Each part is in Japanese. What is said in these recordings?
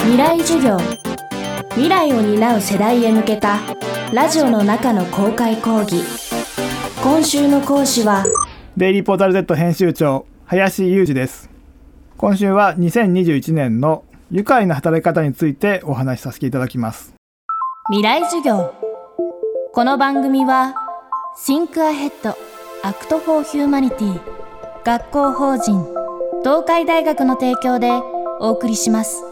未来授業。未来を担う世代へ向けたラジオの中の公開講義。今週の講師はデイリーポータル Z 編集長林裕二です。今週は2021年の愉快な働き方についてお話しさせていただきます。未来授業。この番組は Think Ahead Act for Humanity 学校法人東海大学の提供でお送りします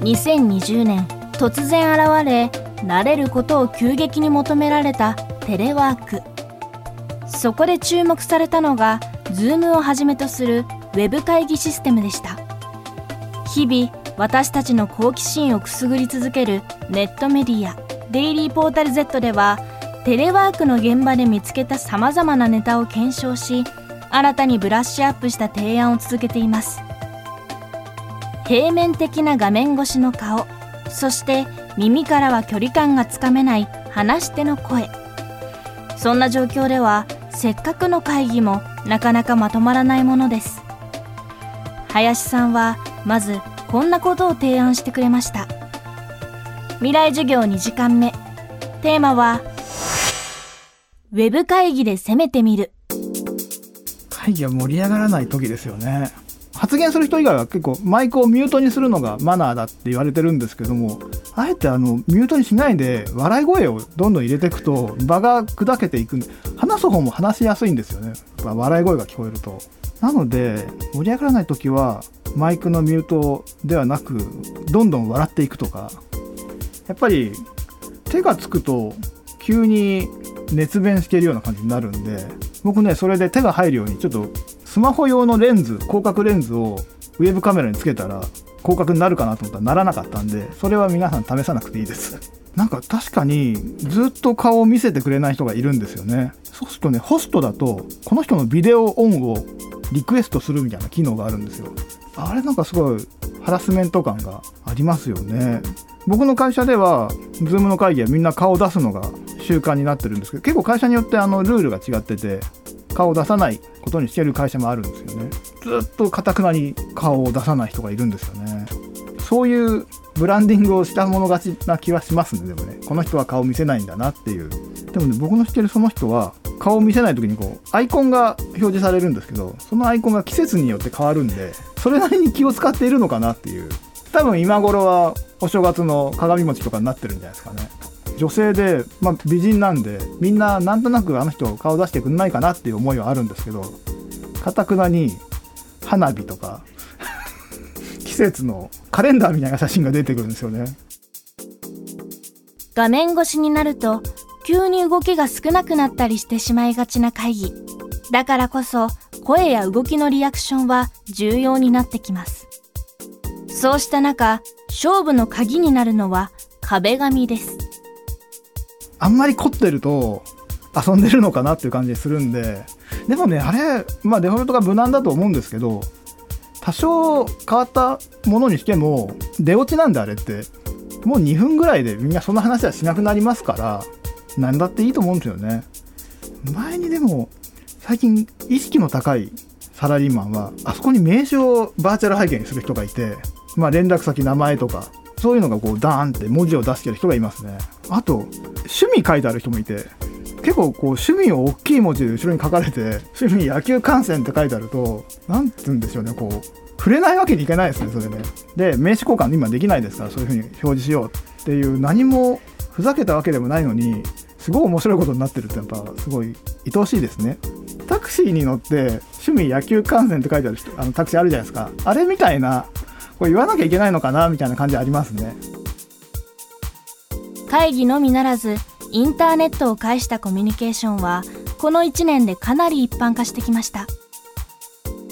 2020年突然現れ慣れることを急激に求められたテレワーク。そこで注目されたのが Zoom をはじめとするウェブ会議システムでした。日々私たちの好奇心をくすぐり続けるネットメディアデイリーポータル Z ではテレワークの現場で見つけたさまざまなネタを検証し新たにブラッシュアップした提案を続けています。平面的な画面越しの顔そして耳からは距離感がつかめない話し手の声。そんな状況ではせっかくの会議もなかなかまとまらないものです。林さんはまずこんなことを提案してくれました。未来授業2時間目。テーマはウェブ会議で攻めてみる。会議は盛り上がらない時ですよね。発言する人以外は結構マイクをミュートにするのがマナーだって言われてるんですけどもあえてあのミュートにしないで笑い声をどんどん入れていくと場が砕けていく話す方も話しやすいんですよね。笑い声が聞こえると。なので盛り上がらない時はマイクのミュートではなくどんどん笑っていくとか。やっぱり手がつくと急に熱弁してるような感じになるんで僕ねそれで手が入るようにちょっとスマホ用のレンズ広角レンズをウェブカメラにつけたら広角になるかなと思ったらならなかったんでそれは皆さん試さなくていいです。なんか確かにずっと顔を見せてくれない人がいるんですよね。そうするとねホストだとこの人のビデオオンをリクエストするみたいな機能があるんですよ。あれなんかすごいハラスメント感がありますよね。僕の会社では Zoom の会議はみんな顔を出すのが習慣になってるんですけど結構会社によってあのルールが違ってて顔を出さないことにしてる会社もあるんですよね。ずっとかたくなに顔を出さない人がいるんですよね。そういうブランディングをしたもの勝ちな気はしますねでもね。この人は顔見せないんだなっていう。でもね僕の知ってるその人は顔を見せない時にこうアイコンが表示されるんですけどそのアイコンが季節によって変わるんでそれなりに気を使っているのかなっていう。多分今頃はお正月の鏡餅とかになってるんじゃないですかね。女性で、まあ、美人なんでみんななんとなくあの人顔出してくんないかなっていう思いはあるんですけどかたくなに花火とか 季節のカレンダーみたいな写真が出てくるんですよね。画面越しになると急に動きが少なくなったりしてしまいがちな会議。だからこそ声や動きのリアクションは重要になってきます。そうした中勝負の鍵になるのは壁紙です。あんまり凝ってると遊んでるのかなっていう感じするんででもねあれまあデフォルトが無難だと思うんですけど多少変わったものにしても出落ちなんであれってもう2分ぐらいでみんなそんな話はしなくなりますから何だっていいと思うんですよね。前にでも最近意識の高いサラリーマンはあそこに名刺をバーチャル背景にする人がいてまあ連絡先名前とかそういうのがこうダーンって文字を出してる人がいますね。あと趣味書いてある人もいて結構こう趣味を大きい文字で後ろに書かれて趣味野球観戦って書いてあると何て言うんでしょうねこう触れないわけにいけないですねそれね。で名刺交換今できないですからそういうふうに表示しようっていう何もふざけたわけでもないのにすごい面白いことになってるってやっぱすごい愛おしいですね。タクシーに乗って趣味野球観戦って書いてあるあのタクシーあるじゃないですか。あれみたいなこれ言わなきゃいけないのかなみたいな感じありますね。会議のみならずインターネットを介したコミュニケーションはこの1年でかなり一般化してきました。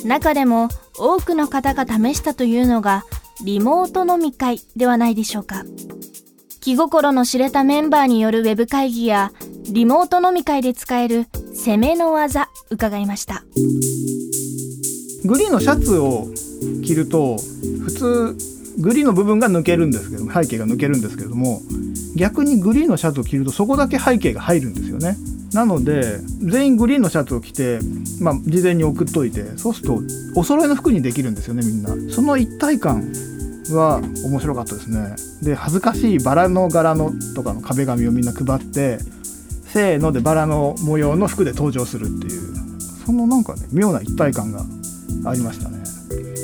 中でも多くの方が試したというのがリモート飲み会ではないでしょうか。気心の知れたメンバーによるウェブ会議やリモート飲み会で使える攻めの技伺いました。グリーンのシャツを着ると普通グリーンの部分が抜けるんですけども背景が抜けるんですけども逆にグリーンのシャツを着るとそこだけ背景が入るんですよね。なので全員グリーンのシャツを着て、まあ、事前に送っといてそうするとお揃いの服にできるんですよねみんな。その一体感は面白かったですね。で恥ずかしいバラの柄のとかの壁紙をみんな配ってせーのでバラの模様の服で登場するっていうそのなんかね妙な一体感がありましたね。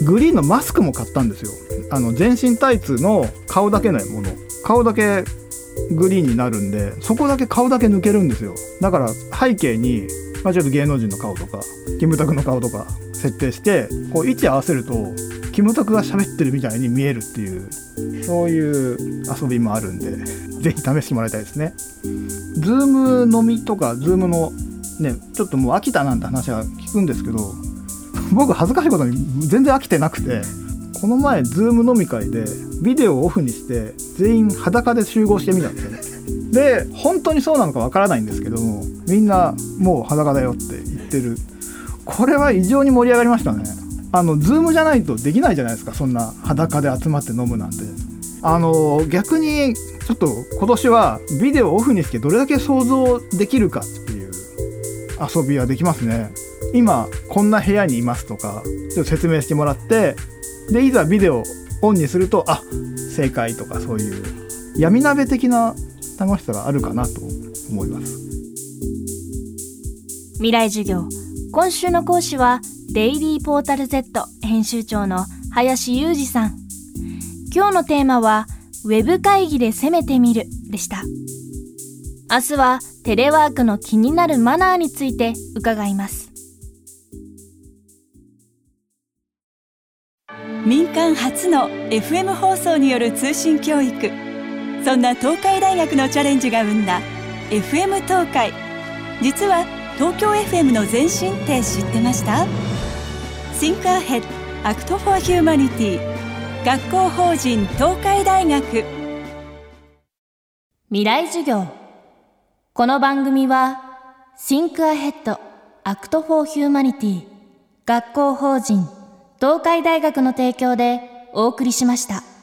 グリーンのマスクも買ったんですよ。あの全身タイツの顔だけのもの。顔だけグリーンになるんでそこだけ顔だけ抜けるんですよ。だから背景に、まあ、ちょっと芸能人の顔とかキムタクの顔とか設定してこう位置合わせるとキムタクが喋ってるみたいに見えるっていうそういう遊びもあるんで是非試してもらいたいですね。 Zoom 飲みとか Zoom のねちょっともう飽きたなんて話は聞くんですけど僕恥ずかしいことに全然飽きてなくてこの前 Zoom 飲み会でビデオをオフにして全員裸で集合してみたんですよね。で本当にそうなのかわからないんですけどもみんなもう裸だよって言ってる。これは異常に盛り上がりましたね。あのズームじゃないとできないじゃないですかそんな裸で集まって飲むなんて。あの逆にちょっと今年はビデオをオフにしてどれだけ想像できるかっていう遊びはできますね。今こんな部屋にいますとかちょっと説明してもらってでいざビデオオンにするとあ正解とかそういう闇鍋的な楽しさがあるかなと思います。未来授業。今週の講師はデイリーポータル Z 編集長の林裕二さん。今日のテーマはウェブ会議で攻めてみるでした。明日はテレワークの気になるマナーについて伺います。民間初の FM 放送による通信教育。そんな東海大学のチャレンジが生んだ FM 東海。実は東京 FM の前身って知ってました？Think Ahead Act for Humanity 学校法人東海大学。未来授業この番組は Think Ahead Act for Humanity 学校法人東海大学の提供でお送りしました。